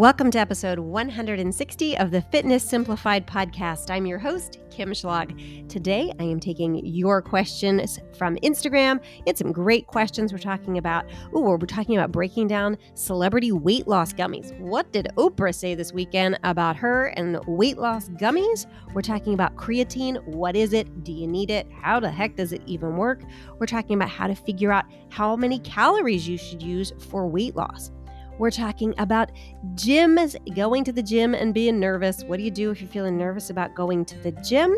Welcome to episode 160 of the Fitness Simplified podcast. I'm your host, Kim Schlag. Today, I am taking your questions from Instagram. It's some great questions. We're talking about, oh, we're talking about breaking down celebrity weight loss gummies. What did Oprah say this weekend about her and weight loss gummies? We're talking about creatine. What is it? Do you need it? How the heck does it even work? We're talking about how to figure out how many calories you should use for weight loss. We're talking about gyms, going to the gym and being nervous. What do you do if you're feeling nervous about going to the gym?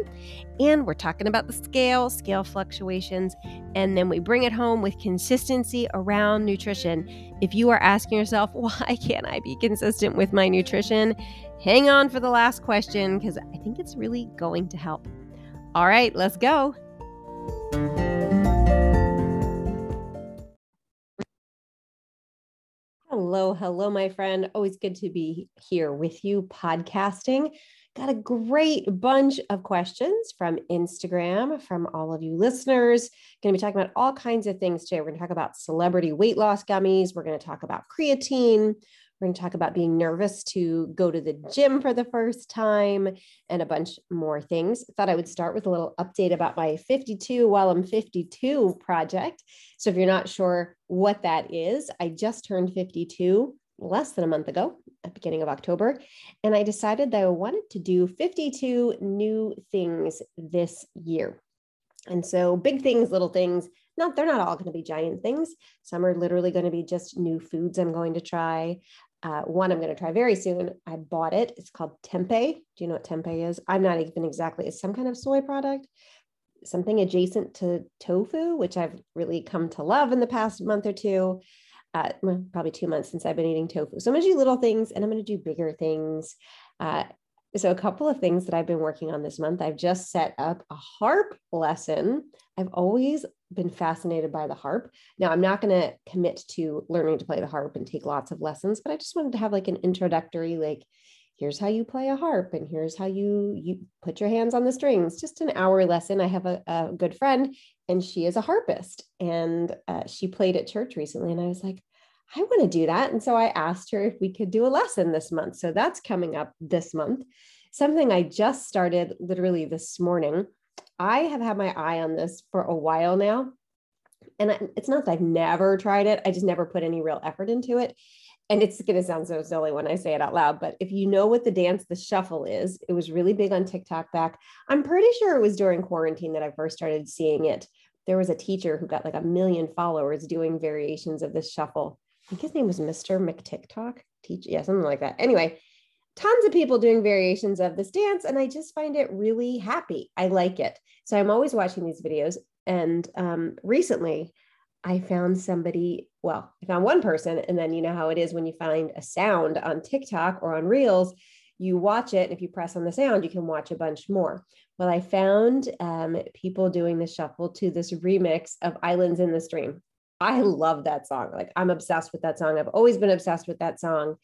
And we're talking about the scale, scale fluctuations. And then we bring it home with consistency around nutrition. If you are asking yourself, why can't I be consistent with my nutrition? Hang on for the last question because I think it's really going to help. All right, let's go. Hello, hello, my friend. Always good to be here with you podcasting. Got a great bunch of questions from Instagram from all of you listeners. Going to be talking about all kinds of things today. We're going to talk about celebrity weight loss gummies. We're going to talk about creatine. We're going to talk about being nervous to go to the gym for the first time and a bunch more things. Thought I would start with a little update about my 52 while I'm 52 project. So if you're not sure what that is, I just turned 52 less than a month ago at beginning of October and I decided that I wanted to do 52 new things this year. And so big things, little things, not they're not all going to be giant things. Some are literally going to be just new foods I'm going to try uh, one I'm going to try very soon. I bought it. It's called tempeh. Do you know what tempeh is? I'm not even exactly. It's some kind of soy product, something adjacent to tofu, which I've really come to love in the past month or two. Uh, probably two months since I've been eating tofu. So I'm going to do little things and I'm going to do bigger things. Uh, so, a couple of things that I've been working on this month. I've just set up a harp lesson. I've always been fascinated by the harp. Now, I'm not going to commit to learning to play the harp and take lots of lessons, but I just wanted to have like an introductory, like, here's how you play a harp and here's how you you put your hands on the strings just an hour lesson i have a, a good friend and she is a harpist and uh, she played at church recently and i was like I want to do that. And so I asked her if we could do a lesson this month. So that's coming up this month. Something I just started literally this morning. I have had my eye on this for a while now. And it's not that I've never tried it, I just never put any real effort into it. And it's going to sound so silly when I say it out loud, but if you know what the dance, the shuffle is, it was really big on TikTok back. I'm pretty sure it was during quarantine that I first started seeing it. There was a teacher who got like a million followers doing variations of this shuffle I think his name was Mr. McTikTok. Teach, yeah, something like that. Anyway, tons of people doing variations of this dance, and I just find it really happy. I like it. So I'm always watching these videos. And um, recently, I found somebody, well, I found one person, and then you know how it is when you find a sound on TikTok or on Reels, you watch it. And if you press on the sound, you can watch a bunch more. Well, I found um, people doing the shuffle to this remix of Islands in the Stream. I love that song. Like I'm obsessed with that song. I've always been obsessed with that song.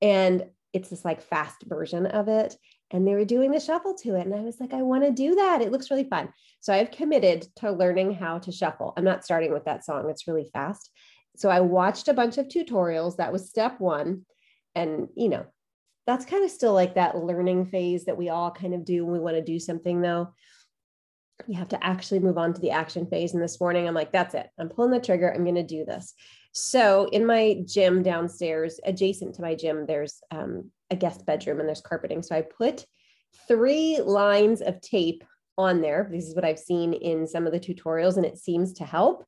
And it's this like fast version of it. And they were doing the shuffle to it. And I was like, I want to do that. It looks really fun. So I've committed to learning how to shuffle. I'm not starting with that song, it's really fast. So I watched a bunch of tutorials. That was step one. And, you know, that's kind of still like that learning phase that we all kind of do when we want to do something, though you have to actually move on to the action phase. And this morning, I'm like, that's it. I'm pulling the trigger. I'm going to do this. So, in my gym downstairs, adjacent to my gym, there's um, a guest bedroom and there's carpeting. So, I put three lines of tape on there. This is what I've seen in some of the tutorials, and it seems to help.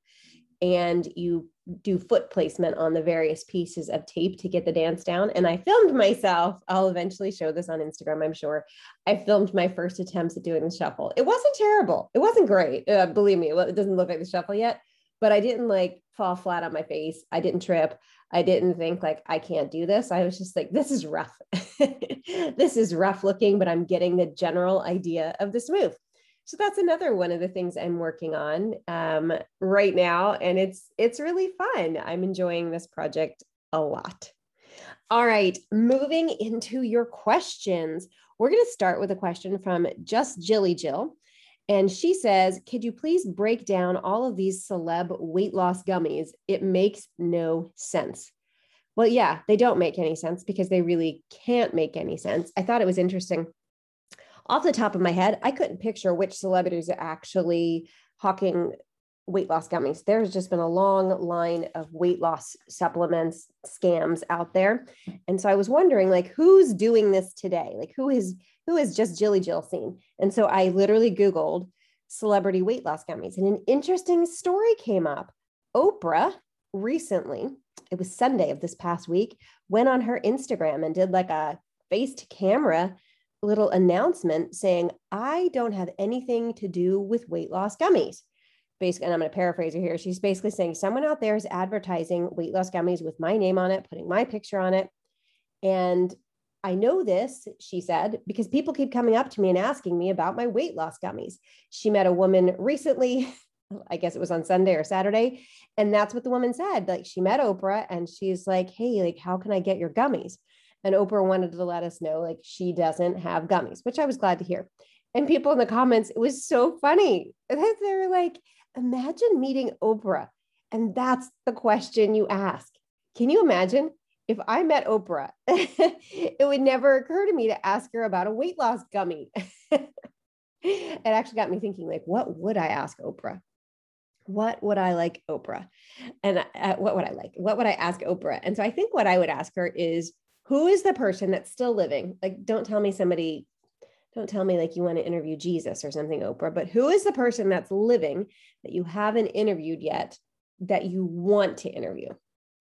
And you do foot placement on the various pieces of tape to get the dance down. And I filmed myself. I'll eventually show this on Instagram, I'm sure. I filmed my first attempts at doing the shuffle. It wasn't terrible. It wasn't great. Uh, believe me, it doesn't look like the shuffle yet, but I didn't like fall flat on my face. I didn't trip. I didn't think like I can't do this. I was just like, this is rough. this is rough looking, but I'm getting the general idea of this move so that's another one of the things i'm working on um, right now and it's it's really fun i'm enjoying this project a lot all right moving into your questions we're going to start with a question from just jilly jill and she says could you please break down all of these celeb weight loss gummies it makes no sense Well, yeah, they don't make any sense because they really can't make any sense. I thought it was interesting. Off the top of my head, I couldn't picture which celebrities are actually hawking weight loss gummies. There's just been a long line of weight loss supplements scams out there. And so I was wondering like who's doing this today? Like who is who is just Jilly Jill seen? And so I literally googled celebrity weight loss gummies and an interesting story came up. Oprah recently, it was Sunday of this past week, went on her Instagram and did like a face to camera little announcement saying, I don't have anything to do with weight loss gummies basically, and I'm going to paraphrase her here. She's basically saying someone out there is advertising weight loss gummies with my name on it, putting my picture on it. And I know this, she said, because people keep coming up to me and asking me about my weight loss gummies. She met a woman recently, I guess it was on Sunday or Saturday. And that's what the woman said. Like she met Oprah and she's like, Hey, like, how can I get your gummies? And Oprah wanted to let us know, like, she doesn't have gummies, which I was glad to hear. And people in the comments, it was so funny. They were like, imagine meeting Oprah. And that's the question you ask. Can you imagine if I met Oprah? it would never occur to me to ask her about a weight loss gummy. it actually got me thinking, like, what would I ask Oprah? What would I like Oprah? And uh, what would I like? What would I ask Oprah? And so I think what I would ask her is, who is the person that's still living? Like, don't tell me somebody don't tell me like you want to interview Jesus or something, Oprah, but who is the person that's living that you haven't interviewed yet that you want to interview?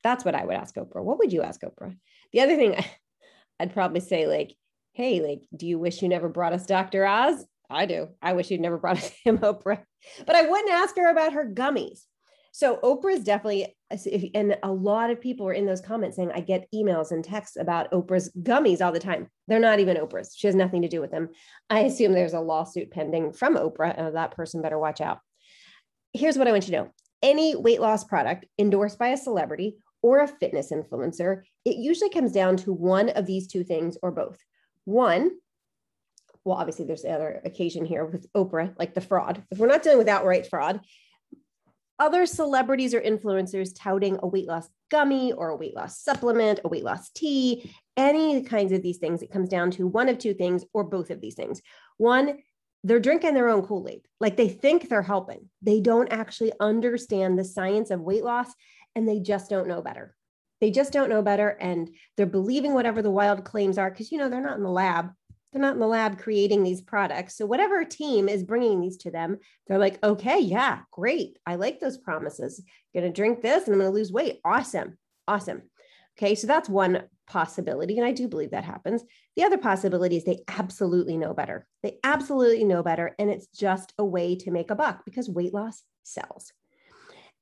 That's what I would ask Oprah. What would you ask Oprah? The other thing I'd probably say, like, hey, like, do you wish you never brought us Dr. Oz? I do. I wish you'd never brought us him, Oprah. But I wouldn't ask her about her gummies. So Oprah is definitely, and a lot of people were in those comments saying, I get emails and texts about Oprah's gummies all the time. They're not even Oprah's. She has nothing to do with them. I assume there's a lawsuit pending from Oprah, and that person better watch out. Here's what I want you to know any weight loss product endorsed by a celebrity or a fitness influencer, it usually comes down to one of these two things or both. One, well, obviously, there's the other occasion here with Oprah, like the fraud. If we're not dealing with outright fraud, other celebrities or influencers touting a weight loss gummy or a weight loss supplement, a weight loss tea, any kinds of these things. It comes down to one of two things or both of these things. One, they're drinking their own Kool Aid. Like they think they're helping. They don't actually understand the science of weight loss and they just don't know better. They just don't know better. And they're believing whatever the wild claims are because, you know, they're not in the lab they're not in the lab creating these products. So whatever team is bringing these to them, they're like, okay, yeah, great. I like those promises. Going to drink this and I'm to lose weight. Awesome. Awesome. Okay. So that's one possibility. And I do believe that happens. The other possibility is they absolutely know better. They absolutely know better. And it's just a way to make a buck because weight loss sells.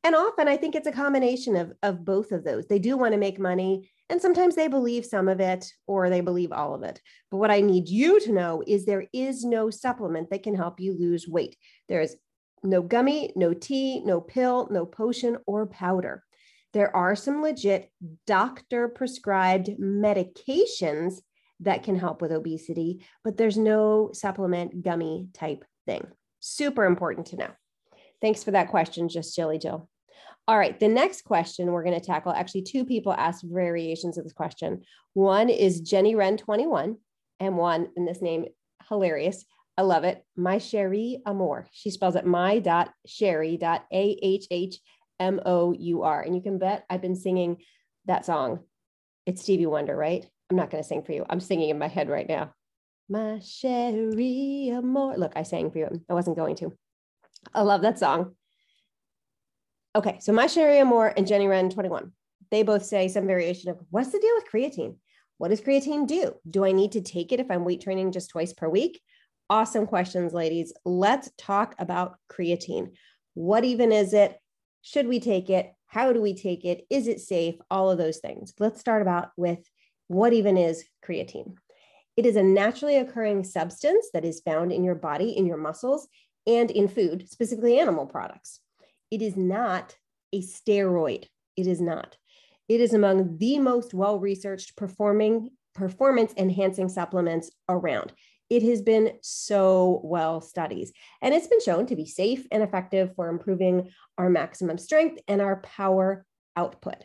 And often I think it's a combination of, of both of those. They do want to make money and sometimes they believe some of it or they believe all of it. But what I need you to know is there is no supplement that can help you lose weight. There is no gummy, no tea, no pill, no potion or powder. There are some legit doctor prescribed medications that can help with obesity, but there's no supplement gummy type thing. Super important to know. Thanks for that question, just Jilly Jill. All right, the next question we're going to tackle actually, two people asked variations of this question. One is Jenny Wren 21, and one, in this name, hilarious. I love it. My Sherry Amour. She spells it my dot Sherry dot A H H M O U R. And you can bet I've been singing that song. It's Stevie Wonder, right? I'm not going to sing for you. I'm singing in my head right now. My Cherie Amour. Look, I sang for you. I wasn't going to. I love that song. Okay, so my Sherry Amour and Jenny Wren 21, they both say some variation of what's the deal with creatine? What does creatine do? Do I need to take it if I'm weight training just twice per week? Awesome questions, ladies. Let's talk about creatine. What even is it? Should we take it? How do we take it? Is it safe? All of those things. Let's start about with what even is creatine. It is a naturally occurring substance that is found in your body, in your muscles, and in food, specifically animal products. It is not a steroid. It is not. It is among the most well researched performing performance enhancing supplements around. It has been so well studied, and it's been shown to be safe and effective for improving our maximum strength and our power output.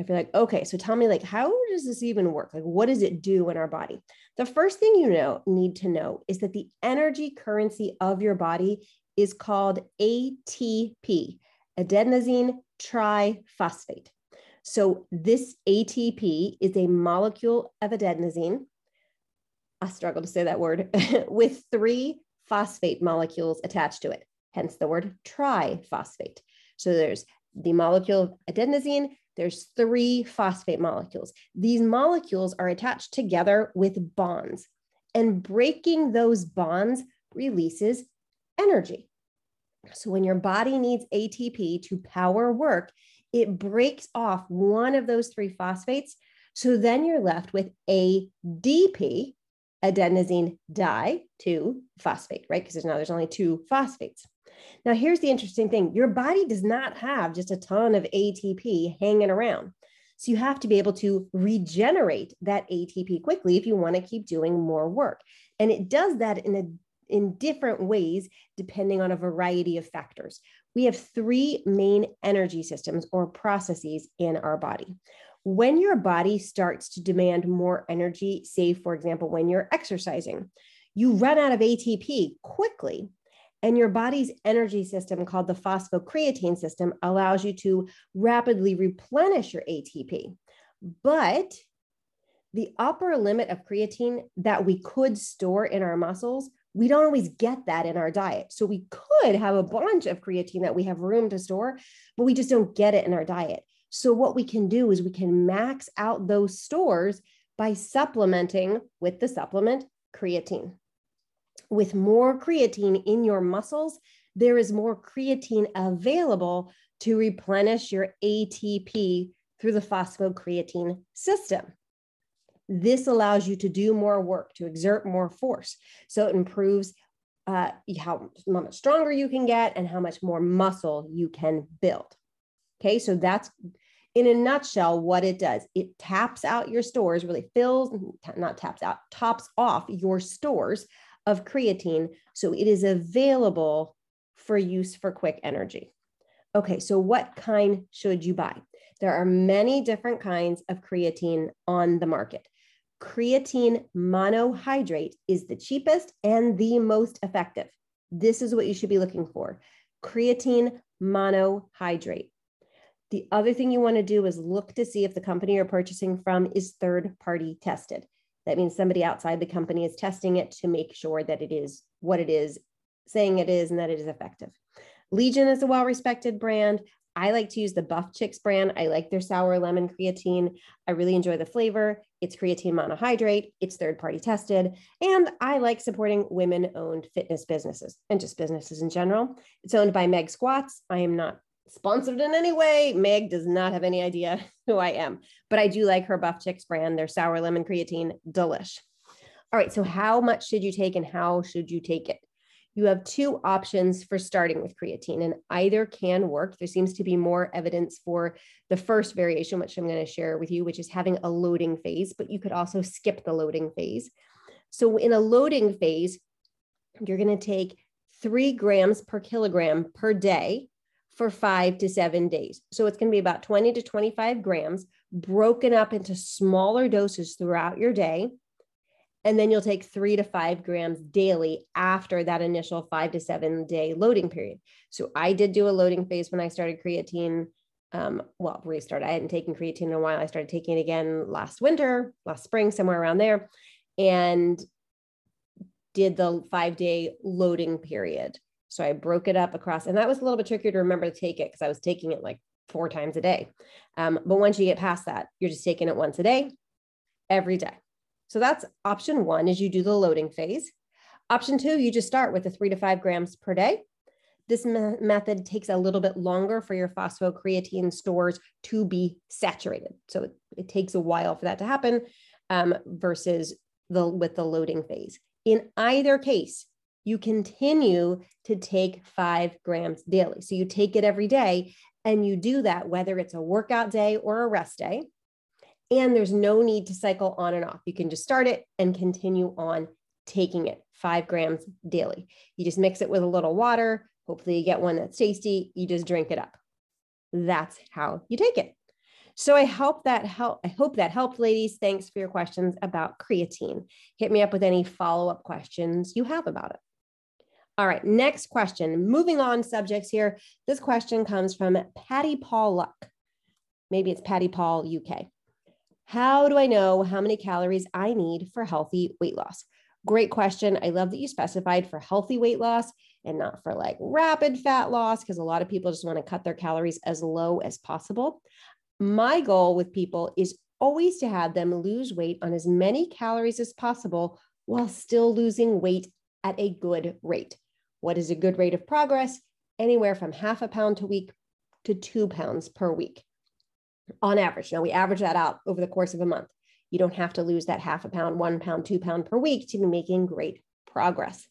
I feel like, okay, so tell me, like, how does this even work? Like, what does it do in our body? The first thing you know need to know is that the energy currency of your body is called ATP, adenosine triphosphate. So this ATP is a molecule of adenosine. I struggle to say that word with three phosphate molecules attached to it, hence the word triphosphate. So there's the molecule of adenosine, there's three phosphate molecules. These molecules are attached together with bonds, and breaking those bonds releases energy. So when your body needs ATP to power work, it breaks off one of those three phosphates. So then you're left with ADP, adenosine di 2 phosphate, right? Because there's now there's only two phosphates. Now, here's the interesting thing your body does not have just a ton of ATP hanging around. So you have to be able to regenerate that ATP quickly if you want to keep doing more work. And it does that in a in different ways depending on a variety of factors. We have three main energy systems or processes in our body. When your body starts to demand more energy, say, for example, when you're exercising, you run out of ATP quickly and your body's energy system, called the phosphocreatine system, allows you to rapidly replenish your ATP. But the upper limit of creatine that we could store in our muscles, we don't always get that in our diet. So we could have a bunch of creatine that we have room to store, but we just don't get it in our diet. So what we can do is we can max out those stores by supplementing with the supplement creatine with more creatine in your muscles, there is more creatine available to replenish your ATP through the phosphocreatine system. This allows you to do more work, to exert more force. So it improves uh, how, much stronger you can get and how much more muscle you can build. Okay, so that's in a nutshell what it does. It taps out your stores, really fills, not taps out, tops off your stores of creatine. So it is available for use for quick energy. Okay, so what kind should you buy? There are many different kinds of creatine on the market. Creatine monohydrate is the cheapest and the most effective. This is what you should be looking for creatine monohydrate. The other thing you want to do is look to see if the company you're purchasing from is third party tested. That means somebody outside the company is testing it to make sure that it is what it is saying it is and that it is effective. Legion is a well respected brand. I like to use the Buff Chicks brand. I like their sour lemon creatine. I really enjoy the flavor. It's creatine monohydrate, it's third party tested. And I like supporting women owned fitness businesses and just businesses in general. It's owned by Meg Squats. I am not sponsored in any way. Meg does not have any idea who I am, but I do like her Buff Chicks brand, their sour lemon creatine, delish. All right, so how much should you take and how should you take it? You have two options for starting with creatine, and either can work. There seems to be more evidence for the first variation, which I'm going to share with you, which is having a loading phase, but you could also skip the loading phase. So, in a loading phase, you're going to take three grams per kilogram per day for five to seven days. So it's going to be about 20 to 25 grams broken up into smaller doses throughout your day. And then you'll take three to five grams daily after that initial five to seven day loading period. So I did do a loading phase when I started creatine. Um, well, restart. I hadn't taken creatine in a while. I started taking it again last winter, last spring, somewhere around there, and did the five day loading period. So I broke it up across, and that was a little bit trickier to remember to take it because I was taking it like four times a day. Um, but once you get past that, you're just taking it once a day, every day. So that's option one is you do the loading phase. Option two, you just start with the three to five grams per day. This me- method takes a little bit longer for your phosphocreatine stores to be saturated. So it, it takes a while for that to happen um, versus the with the loading phase. In either case, you continue to take five grams daily. So you take it every day and you do that whether it's a workout day or a rest day. And there's no need to cycle on and off. You can just start it and continue on taking it five grams daily. You just mix it with a little water. Hopefully, you get one that's tasty. You just drink it up. That's how you take it. So I hope that help. I hope that helped, ladies. Thanks for your questions about creatine. Hit me up with any follow-up questions you have about it. All right, next question. Moving on subjects here. This question comes from Patty Paul Luck. Maybe it's Patty Paul UK. How do I know how many calories I need for healthy weight loss? Great question. I love that you specified for healthy weight loss and not for like rapid fat loss, because a lot of people just want to cut their calories as low as possible. My goal with people is always to have them lose weight on as many calories as possible while still losing weight at a good rate. What is a good rate of progress? Anywhere from half a pound a week to two pounds per week on average. Now we average that out over the course of a month. You don't have to lose that half a pound, one pound, two pound per week to be making great progress.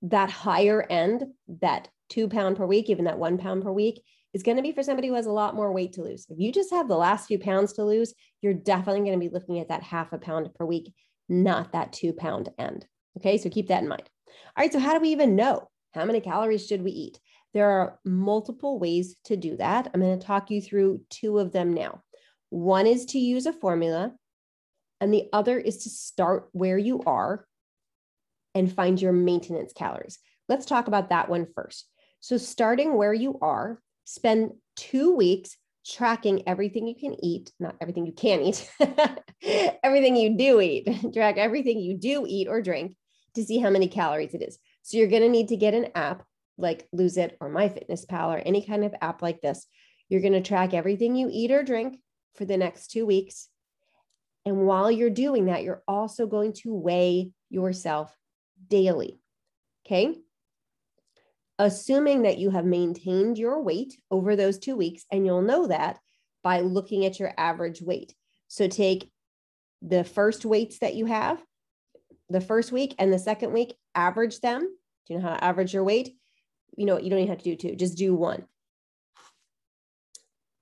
That higher end, that two pound per week, even that one pound per week, is going to be for somebody who has a lot more weight to lose. If you just have the last few pounds to lose, you're definitely going to be looking at that half a pound per week, not that two pound end. Okay, so keep that in mind. All right, so how do we even know how many calories should we eat? There are multiple ways to do that. I'm going to talk you through two of them now. One is to use a formula, and the other is to start where you are and find your maintenance calories. Let's talk about that one first. So, starting where you are, spend two weeks tracking everything you can eat, not everything you can eat, everything you do eat, track everything you do eat or drink to see how many calories it is. So, you're going to need to get an app like Lose It or MyFitnessPal or any kind of app like this. You're going to track everything you eat or drink for the next two weeks. And while you're doing that, you're also going to weigh yourself daily. Okay. Assuming that you have maintained your weight over those two weeks, and you'll know that by looking at your average weight. So take the first weights that you have, the first week and the second week, average them. Do you know how to average your weight? you know, you don't even have to do two, just do one.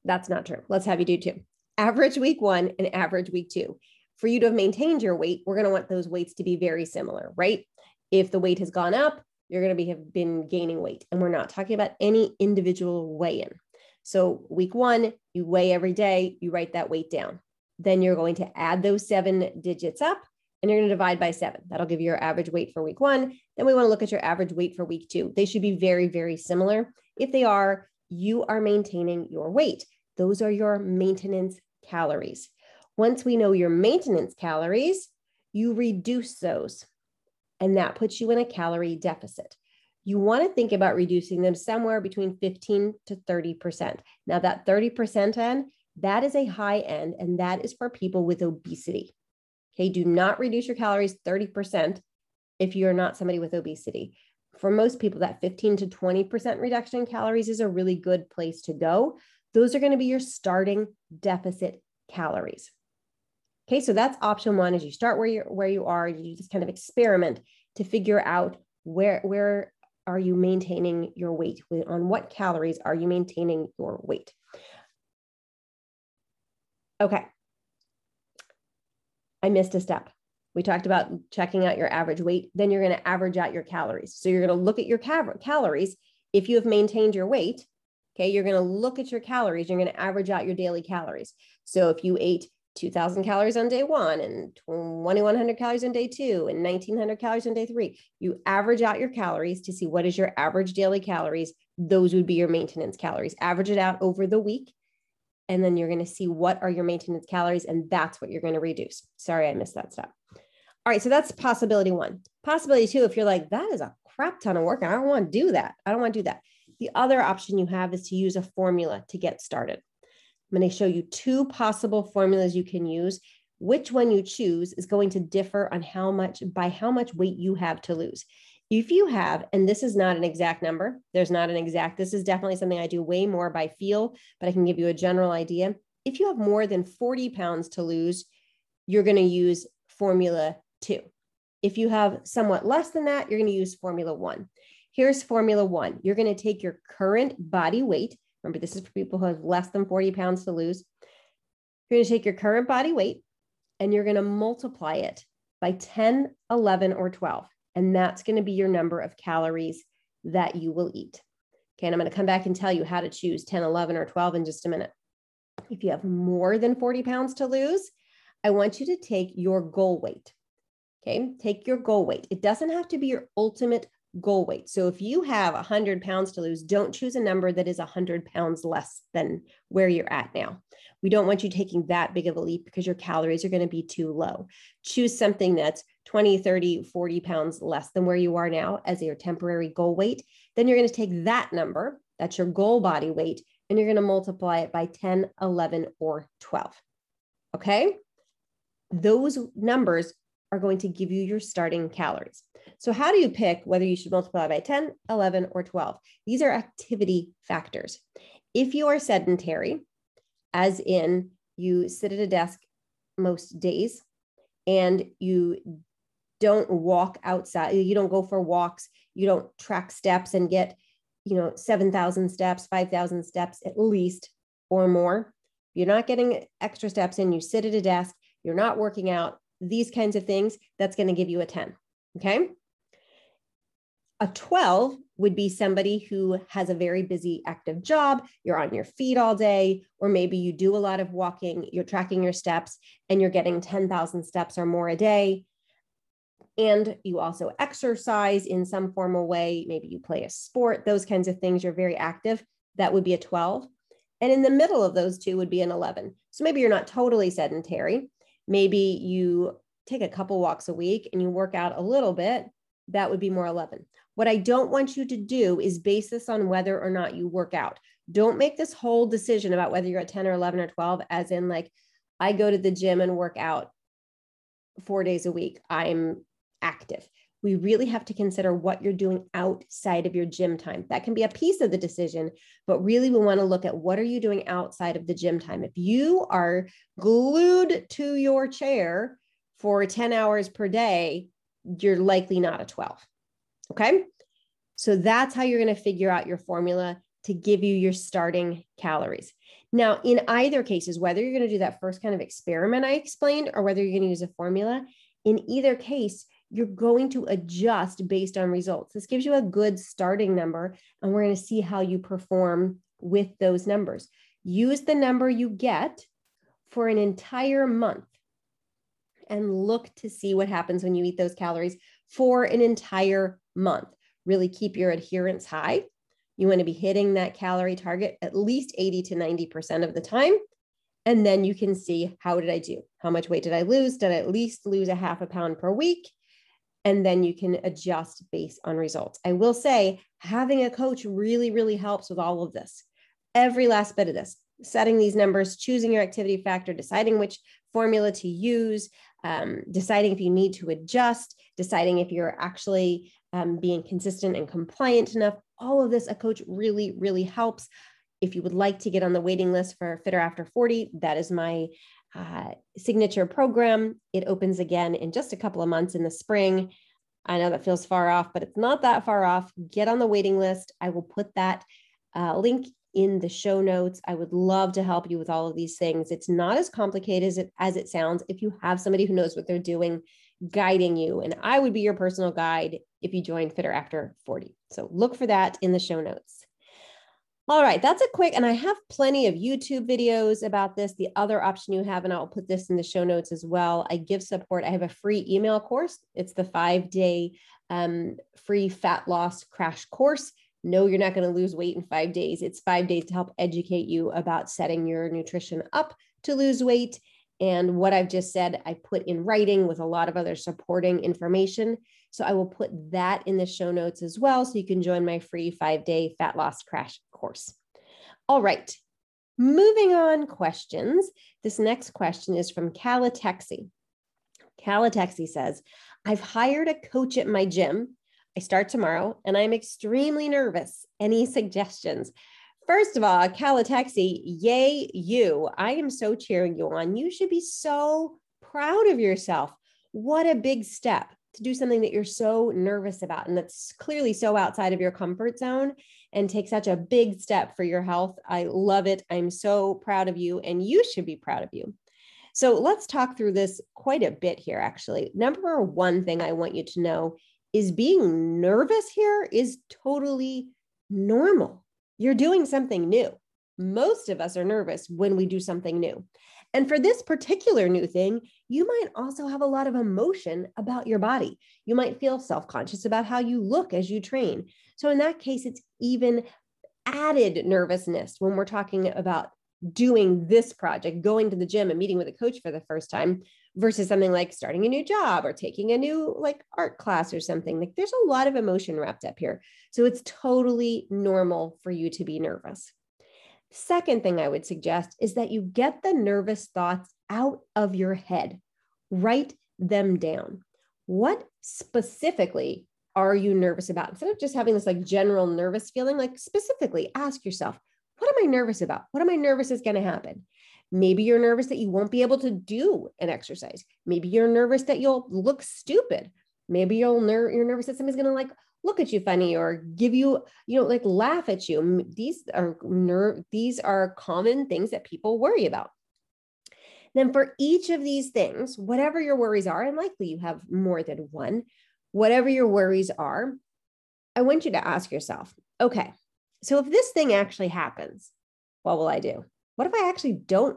That's not true. Let's have you do two. Average week one and average week two. For you to have maintained your weight, we're going to want those weights to be very similar, right? If the weight has gone up, you're going to be have been gaining weight. And we're not talking about any individual weigh in. So, week one, you weigh every day, you write that weight down. Then you're going to add those seven digits up and you're going to divide by seven. That'll give you your average weight for week one. Then we want to look at your average weight for week two. They should be very, very similar. If they are, you are maintaining your weight. Those are your maintenance calories. Once we know your maintenance calories, you reduce those, and that puts you in a calorie deficit. You want to think about reducing them somewhere between 15 to 30%. Now, that 30% end, that is a high end, and that is for people with obesity. Okay, do not reduce your calories 30% if you're not somebody with obesity. For most people, that 15 to 20% reduction in calories is a really good place to go. Those are going to be your starting deficit calories. Okay, so that's option one is you start where you where you are, you just kind of experiment to figure out where where are you maintaining your weight on what calories are you maintaining your weight. Okay, I missed a step. We talked about checking out your average weight. Then you're going to average out your calories. So you're going to look at your cal- calories. If you have maintained your weight, okay, you're going to look at your calories. You're going to average out your daily calories. So if you ate 2000 calories on day one and 2100 calories on day two and 1900 calories on day three, you average out your calories to see what is your average daily calories. Those would be your maintenance calories. Average it out over the week and then you're going to see what are your maintenance calories and that's what you're going to reduce. Sorry i missed that step. All right so that's possibility one. Possibility two if you're like that is a crap ton of work and i don't want to do that. I don't want to do that. The other option you have is to use a formula to get started. I'm going to show you two possible formulas you can use. Which one you choose is going to differ on how much by how much weight you have to lose if you have, and this is not an exact number, there's not an exact, this is definitely something I do way more by feel, but I can give you a general idea. If you have more than 40 pounds to lose, you're going to use formula two. If you have somewhat less than that, you're going to use formula one. Here's formula one. You're going to take your current body weight. Remember, this is for people who have less than 40 pounds to lose. You're going to take your current body weight and you're going to multiply it by 10, 11, or 12. And that's going to be your number of calories that you will eat. Okay. And I'm going to come back and tell you how to choose 10, 11, or 12 in just a minute. If you have more than 40 pounds to lose, I want you to take your goal weight. Okay, take your goal weight. It doesn't have to be your ultimate goal weight. So if you have 100 pounds to lose, don't choose a number that is 100 pounds less than where you're at now. We don't want you taking that big of a leap because your calories are going to be too low. Choose something that's 20, 30, 40 pounds less than where you are now as your temporary goal weight. Then you're going to take that number, that's your goal body weight, and you're going to multiply it by 10, 11, or 12. Okay? Those numbers are going to give you your starting calories. So, how do you pick whether you should multiply by 10, 11, or 12? These are activity factors. If you are sedentary, as in you sit at a desk most days and you don't walk outside, you don't go for walks, you don't track steps and get, you know, 7,000 steps, 5,000 steps at least or more. You're not getting extra steps in, you sit at a desk, you're not working out, these kinds of things, that's going to give you a 10. Okay. A 12 would be somebody who has a very busy active job. You're on your feet all day, or maybe you do a lot of walking, you're tracking your steps, and you're getting 10,000 steps or more a day. And you also exercise in some formal way. Maybe you play a sport, those kinds of things. You're very active. That would be a 12. And in the middle of those two would be an 11. So maybe you're not totally sedentary. Maybe you take a couple walks a week and you work out a little bit. That would be more 11. What I don't want you to do is base this on whether or not you work out. Don't make this whole decision about whether you're at 10 or 11 or 12, as in, like, I go to the gym and work out four days a week. I'm active. We really have to consider what you're doing outside of your gym time. That can be a piece of the decision, but really we want to look at what are you doing outside of the gym time. If you are glued to your chair for 10 hours per day, you're likely not a 12. Okay. So that's how you're going to figure out your formula to give you your starting calories. Now, in either cases, whether you're going to do that first kind of experiment I explained or whether you're going to use a formula, in either case, you're going to adjust based on results. This gives you a good starting number, and we're going to see how you perform with those numbers. Use the number you get for an entire month and look to see what happens when you eat those calories for an entire month. Really keep your adherence high. You want to be hitting that calorie target at least 80 to 90% of the time. And then you can see how did I do? How much weight did I lose? Did I at least lose a half a pound per week? And then you can adjust based on results. I will say having a coach really, really helps with all of this. Every last bit of this, setting these numbers, choosing your activity factor, deciding which formula to use, um, deciding if you need to adjust, deciding if you're actually um, being consistent and compliant enough. All of this, a coach really, really helps. If you would like to get on the waiting list for Fitter After 40, that is my uh, signature program. It opens again in just a couple of months in the spring. I know that feels far off, but it's not that far off. Get on the waiting list. I will put that uh, link in the show notes. I would love to help you with all of these things. It's not as complicated as it, as it sounds if you have somebody who knows what they're doing guiding you. And I would be your personal guide if you join Fitter After 40. So look for that in the show notes. All right, that's a quick, and I have plenty of YouTube videos about this. The other option you have, and I'll put this in the show notes as well. I give support. I have a free email course. It's the five day um, free fat loss crash course. No, you're not going to lose weight in five days. It's five days to help educate you about setting your nutrition up to lose weight and what I've just said, I put in writing with a lot of other supporting information. So I will put that in the show notes as well. So you can join my free five day fat loss crash course. All right. Moving on questions. This next question is from Calatexi. Calatexi says, I've hired a coach at my gym. I start tomorrow and I'm extremely nervous. Any suggestions? First of all, Calatexi, yay, you. I am so cheering you on. You should be so proud of yourself. What a big step to do something that you're so nervous about and that's clearly so outside of your comfort zone and take such a big step for your health. I love it. I'm so proud of you, and you should be proud of you. So let's talk through this quite a bit here, actually. Number one thing I want you to know is being nervous here is totally normal you're doing something new. most of us are nervous when we do something new. And for this particular new thing, you might also have a lot of emotion about your body. You might feel self conscious about how you look as you train. So, in that case, it's even added nervousness when we're talking about doing this project, going to the gym and meeting with a coach for the first time versus something like starting a new job or taking a new like art class or something. Like there's a lot of emotion wrapped up here. So it's totally normal for you to be nervous. Second thing I would suggest is that you get the nervous thoughts out of your head, write them down. What specifically are you nervous about? Instead of just having this like general nervous feeling, like specifically ask yourself, what am I nervous about? What am I nervous is going to happen? Maybe you're nervous that you won't be able to do an exercise. Maybe you're nervous that you'll look stupid. Maybe you'll ner- you're nervous that somebody's going to like look at you funny or give you, you know, like laugh at you. These are ner- these are common things that people worry about. Then for each of these things, whatever your worries are, and likely you have more than one, whatever your worries are, I want you to ask yourself, okay, so if this thing actually happens, what will I do? What if I actually don't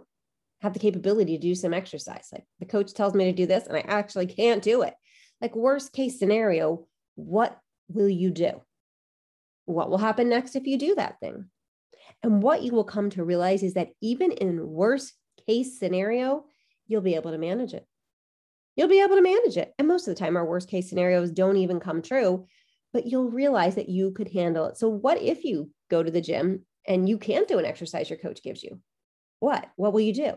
have the capability to do some exercise? Like the coach tells me to do this and I actually can't do it. Like worst case scenario, what will you do? What will happen next if you do that thing? And what you will come to realize is that even in worst case scenario, you'll be able to manage it. You'll be able to manage it. And most of the time, our worst case scenarios don't even come true but you'll realize that you could handle it. So, what if you go to the gym and you can't do an exercise your coach gives you? What? What will you do?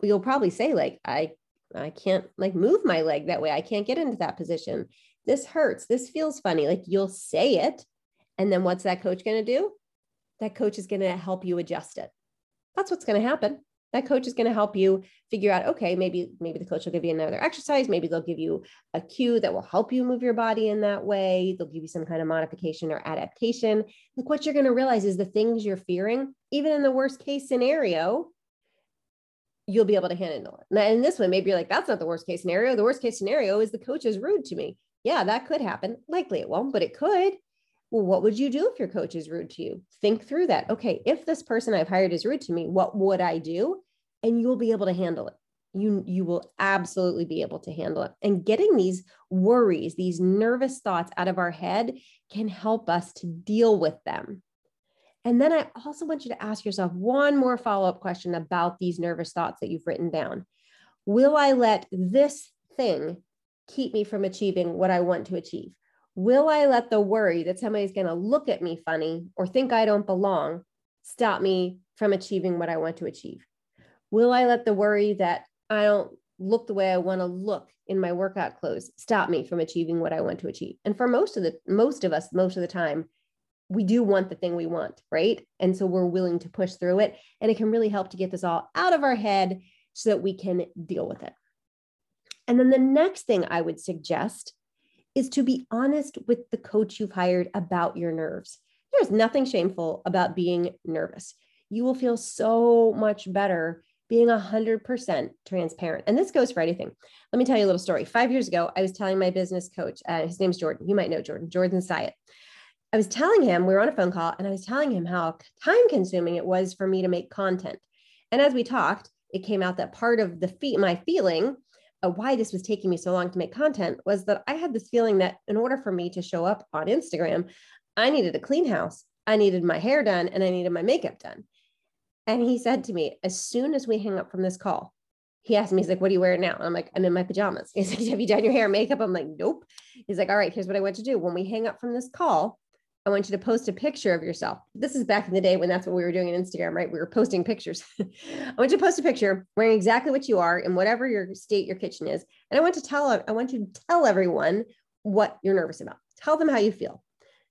You'll probably say, like, I I can't like move my leg that way. I can't get into that position. This hurts. This feels funny. Like you'll say it. And then what's that coach going to do? That coach is going to help you adjust it. That's what's going to happen that coach is going to help you figure out okay maybe maybe the coach will give you another exercise maybe they'll give you a cue that will help you move your body in that way they'll give you some kind of modification or adaptation like what you're going to realize is the things you're fearing even in the worst case scenario you'll be able to handle it now in this one maybe you're like that's not the worst case scenario the worst case scenario is the coach is rude to me yeah that could happen likely it won't but it could well, what would you do if your coach is rude to you? Think through that. Okay, if this person I've hired is rude to me, what would I do? And you'll be able to handle it. You, you will absolutely be able to handle it. And getting these worries, these nervous thoughts out of our head can help us to deal with them. And then I also want you to ask yourself one more follow up question about these nervous thoughts that you've written down. Will I let this thing keep me from achieving what I want to achieve? Will I let the worry that somebody's going to look at me funny or think I don't belong stop me from achieving what I want to achieve? Will I let the worry that I don't look the way I want to look in my workout clothes stop me from achieving what I want to achieve? And for most of the most of us most of the time we do want the thing we want, right? And so we're willing to push through it and it can really help to get this all out of our head so that we can deal with it. And then the next thing I would suggest is to be honest with the coach you've hired about your nerves. There's nothing shameful about being nervous. You will feel so much better being 100% transparent. And this goes for anything. Let me tell you a little story. Five years ago, I was telling my business coach, uh, his name's Jordan. You might know Jordan, Jordan Syatt. I was telling him, we were on a phone call, and I was telling him how time consuming it was for me to make content. And as we talked, it came out that part of the fee- my feeling uh, why this was taking me so long to make content was that I had this feeling that in order for me to show up on Instagram, I needed a clean house, I needed my hair done, and I needed my makeup done. And he said to me, as soon as we hang up from this call, he asked me, he's like, what are you wearing now? I'm like, I'm in my pajamas. He's like, have you done your hair and makeup? I'm like, nope. He's like, all right, here's what I want to do. When we hang up from this call, I want you to post a picture of yourself. This is back in the day when that's what we were doing on Instagram, right? We were posting pictures. I want you to post a picture wearing exactly what you are in whatever your state your kitchen is. And I want to tell I want you to tell everyone what you're nervous about. Tell them how you feel.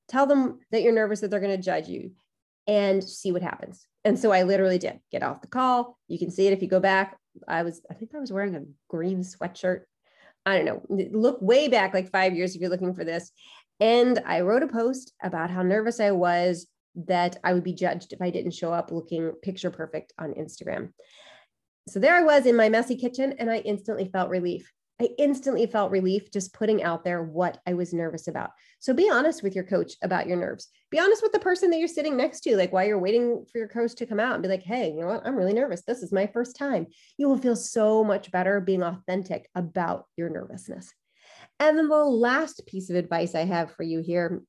Tell them that you're nervous that they're going to judge you and see what happens. And so I literally did get off the call. You can see it if you go back. I was, I think I was wearing a green sweatshirt. I don't know, look way back like five years if you're looking for this. And I wrote a post about how nervous I was that I would be judged if I didn't show up looking picture perfect on Instagram. So there I was in my messy kitchen, and I instantly felt relief I instantly felt relief just putting out there what I was nervous about. So be honest with your coach about your nerves. Be honest with the person that you're sitting next to, like while you're waiting for your coach to come out and be like, hey, you know what? I'm really nervous. This is my first time. You will feel so much better being authentic about your nervousness. And then the last piece of advice I have for you here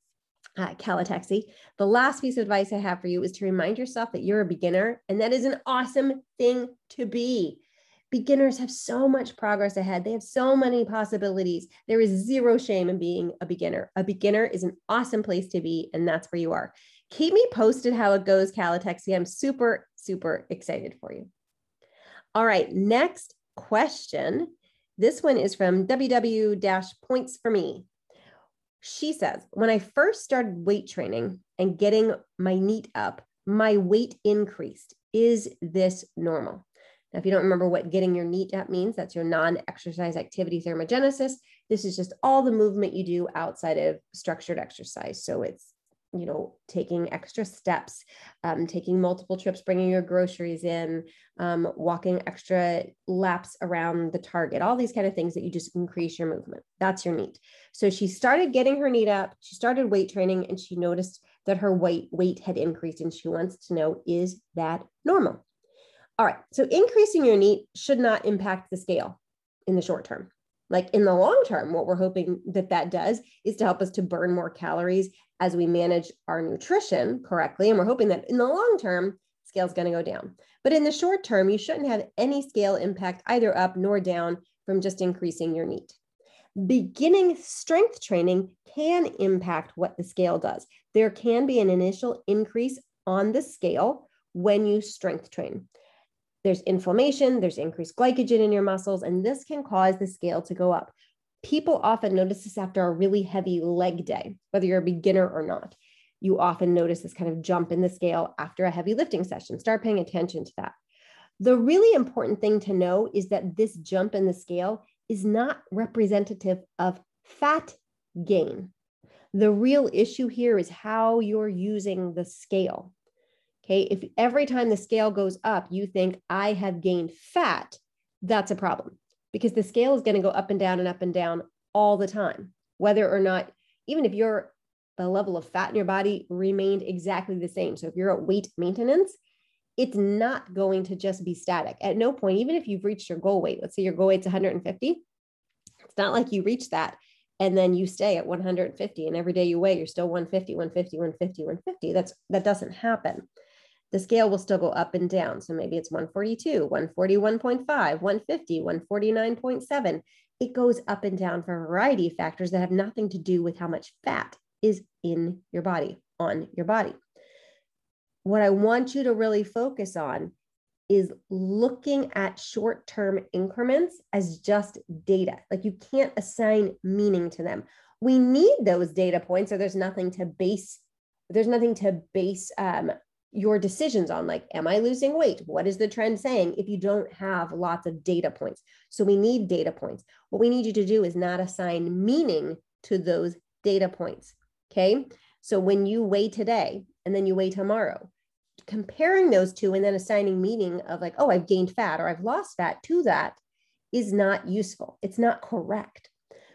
uh, Calatexi. The last piece of advice I have for you is to remind yourself that you're a beginner and that is an awesome thing to be. Beginners have so much progress ahead. They have so many possibilities. There is zero shame in being a beginner. A beginner is an awesome place to be, and that's where you are. Keep me posted how it goes, Calatexi. I'm super, super excited for you. All right, next question. This one is from WW Points for Me. She says, when I first started weight training and getting my NEAT up, my weight increased. Is this normal? Now, if you don't remember what getting your NEAT up means, that's your non exercise activity thermogenesis. This is just all the movement you do outside of structured exercise. So it's you know, taking extra steps, um, taking multiple trips, bringing your groceries in, um, walking extra laps around the target, all these kind of things that you just increase your movement. That's your NEAT So she started getting her NEAT up. She started weight training and she noticed that her weight weight had increased and she wants to know, is that normal? All right. So increasing your NEAT should not impact the scale in the short term like in the long term what we're hoping that that does is to help us to burn more calories as we manage our nutrition correctly and we're hoping that in the long term scale is going to go down. But in the short term you shouldn't have any scale impact either up nor down from just increasing your NEAT beginning strength training can impact what the scale does. There can be an initial increase on the scale when you strength train there's inflammation, there's increased glycogen in your muscles, and this can cause the scale to go up. People often notice this after a really heavy leg day, whether you're a beginner or not. You often notice this kind of jump in the scale after a heavy lifting session. Start paying attention to that. The really important thing to know is that this jump in the scale is not representative of fat gain. The real issue here is how you're using the scale. Okay. If every time the scale goes up, you think I have gained fat, that's a problem because the scale is going to go up and down and up and down all the time, whether or not, even if your the level of fat in your body remained exactly the same. So if you're at weight maintenance, it's not going to just be static. At no point, even if you've reached your goal weight, let's say your goal weight's 150, it's not like you reach that and then you stay at 150 and every day you weigh you're still 150 150 150 150 that's that doesn't happen the scale will still go up and down. So maybe it's 142, 141.5, 150, 149.7. It goes up and down for a variety of factors that have nothing to do with how much fat is in your body, on your body. What I want you to really focus on is looking at short term increments as just data. Like you can't assign meaning to them. We need those data points, or there's nothing to base. There's nothing to base um, your decisions on like am i losing weight? What is the trend saying if you don't have lots of data points? So we need data points. What we need you to do is not assign meaning to those data points okay? So when you weigh today and then you weigh tomorrow comparing those two and then assigning meaning of like oh i've gained fat or i've lost fat to that is not useful. It's not correct.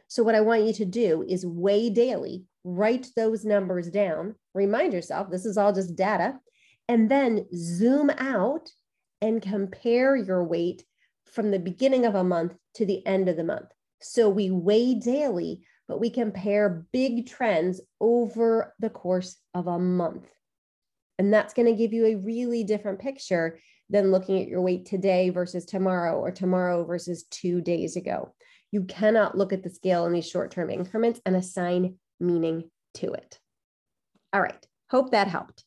So what i want you to do is weigh daily write those numbers down. Remind yourself this is all just data and then zoom out and compare your weight from the beginning of a month to the end of the month. So we weigh daily, but we compare big trends over the course of a month. And that's going to give you a really different picture than looking at your weight today versus tomorrow or tomorrow versus two days ago. You cannot look at the scale in these short term increments and assign meaning to it. All right, hope that helped.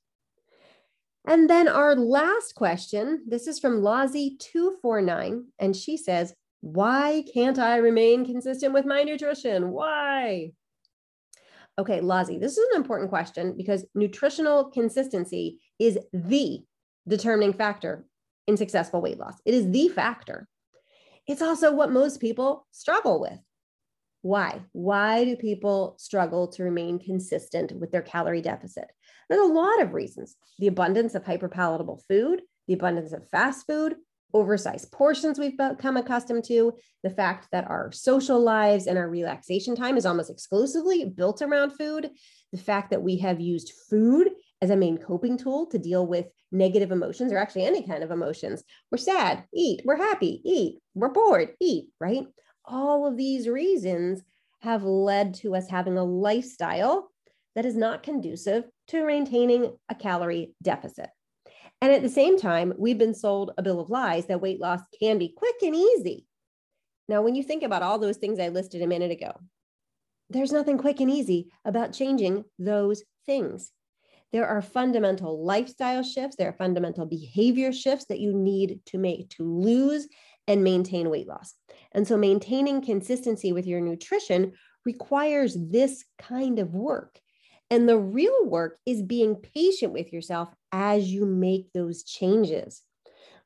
And then our last question this is from Lazi249, and she says, Why can't I remain consistent with my nutrition? Why? Okay, Lazi, this is an important question because nutritional consistency is the determining factor in successful weight loss. It is the factor. It's also what most people struggle with. Why? Why do people struggle to remain consistent with their calorie deficit? There's a lot of reasons the abundance of hyperpalatable food, the abundance of fast food, oversized portions we've become accustomed to, the fact that our social lives and our relaxation time is almost exclusively built around food, the fact that we have used food as a main coping tool to deal with negative emotions or actually any kind of emotions. We're sad, eat. We're happy, eat. We're bored, eat, right? All of these reasons have led to us having a lifestyle that is not conducive to maintaining a calorie deficit. And at the same time, we've been sold a bill of lies that weight loss can be quick and easy. Now, when you think about all those things I listed a minute ago, there's nothing quick and easy about changing those things. There are fundamental lifestyle shifts, there are fundamental behavior shifts that you need to make to lose and maintain weight loss. And so, maintaining consistency with your nutrition requires this kind of work. And the real work is being patient with yourself as you make those changes.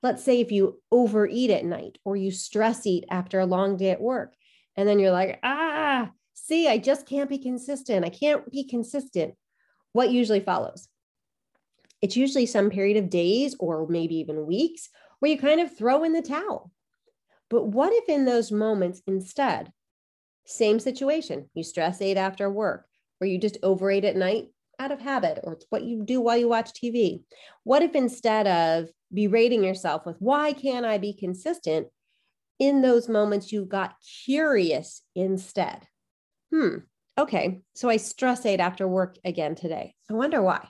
Let's say if you overeat at night or you stress eat after a long day at work, and then you're like, ah, see, I just can't be consistent. I can't be consistent. What usually follows? It's usually some period of days or maybe even weeks where you kind of throw in the towel. But what if in those moments instead, same situation, you stress ate after work, or you just overate at night out of habit, or it's what you do while you watch TV. What if instead of berating yourself with, why can't I be consistent? In those moments, you got curious instead. Hmm, okay, so I stress ate after work again today. I wonder why.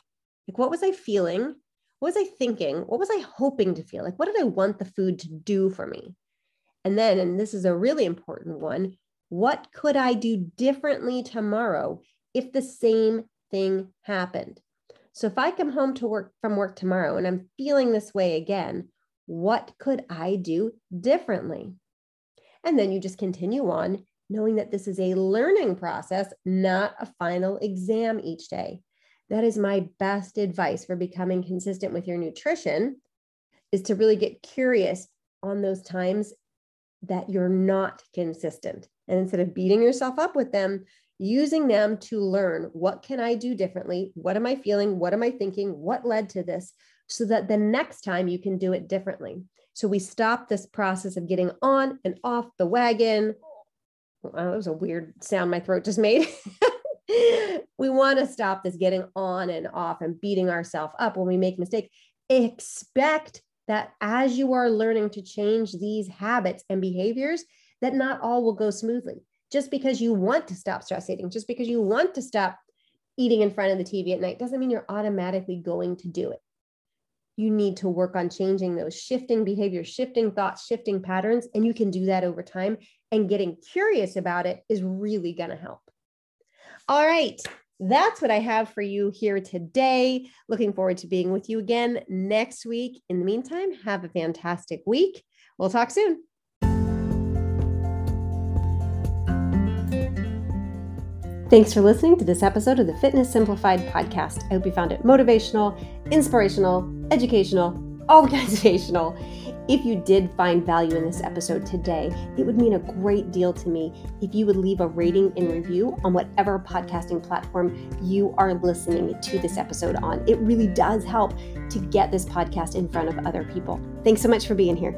Like, what was I feeling? What was I thinking? What was I hoping to feel? Like, what did I want the food to do for me? And then, and this is a really important one, what could I do differently tomorrow if the same thing happened. So if I come home to work from work tomorrow and I'm feeling this way again, what could I do differently? And then you just continue on knowing that this is a learning process, not a final exam each day. That is my best advice for becoming consistent with your nutrition is to really get curious on those times that you're not consistent. And instead of beating yourself up with them, using them to learn what can I do differently? What am I feeling? What am I thinking? What led to this? So that the next time you can do it differently. So we stop this process of getting on and off the wagon. Oh, that was a weird sound my throat just made. we want to stop this getting on and off and beating ourselves up when we make mistakes. Expect that as you are learning to change these habits and behaviors, that not all will go smoothly just because you want to stop stress eating, just because you want to stop eating in front of the TV at night, doesn't mean you're automatically going to do it. You need to work on changing those shifting behaviors, shifting thoughts, shifting patterns, and you can do that over time. And getting curious about it is really going to help. All right, that's what I have for you here today. Looking forward to being with you again next week. In the meantime, have a fantastic week. We'll talk soon. Thanks for listening to this episode of the Fitness Simplified podcast. I hope you found it motivational, inspirational, educational, kinds If you did find value in this episode today, it would mean a great deal to me if you would leave a rating and review on whatever podcasting platform you are listening to this episode on. It really does help to get this podcast in front of other people. Thanks so much for being here.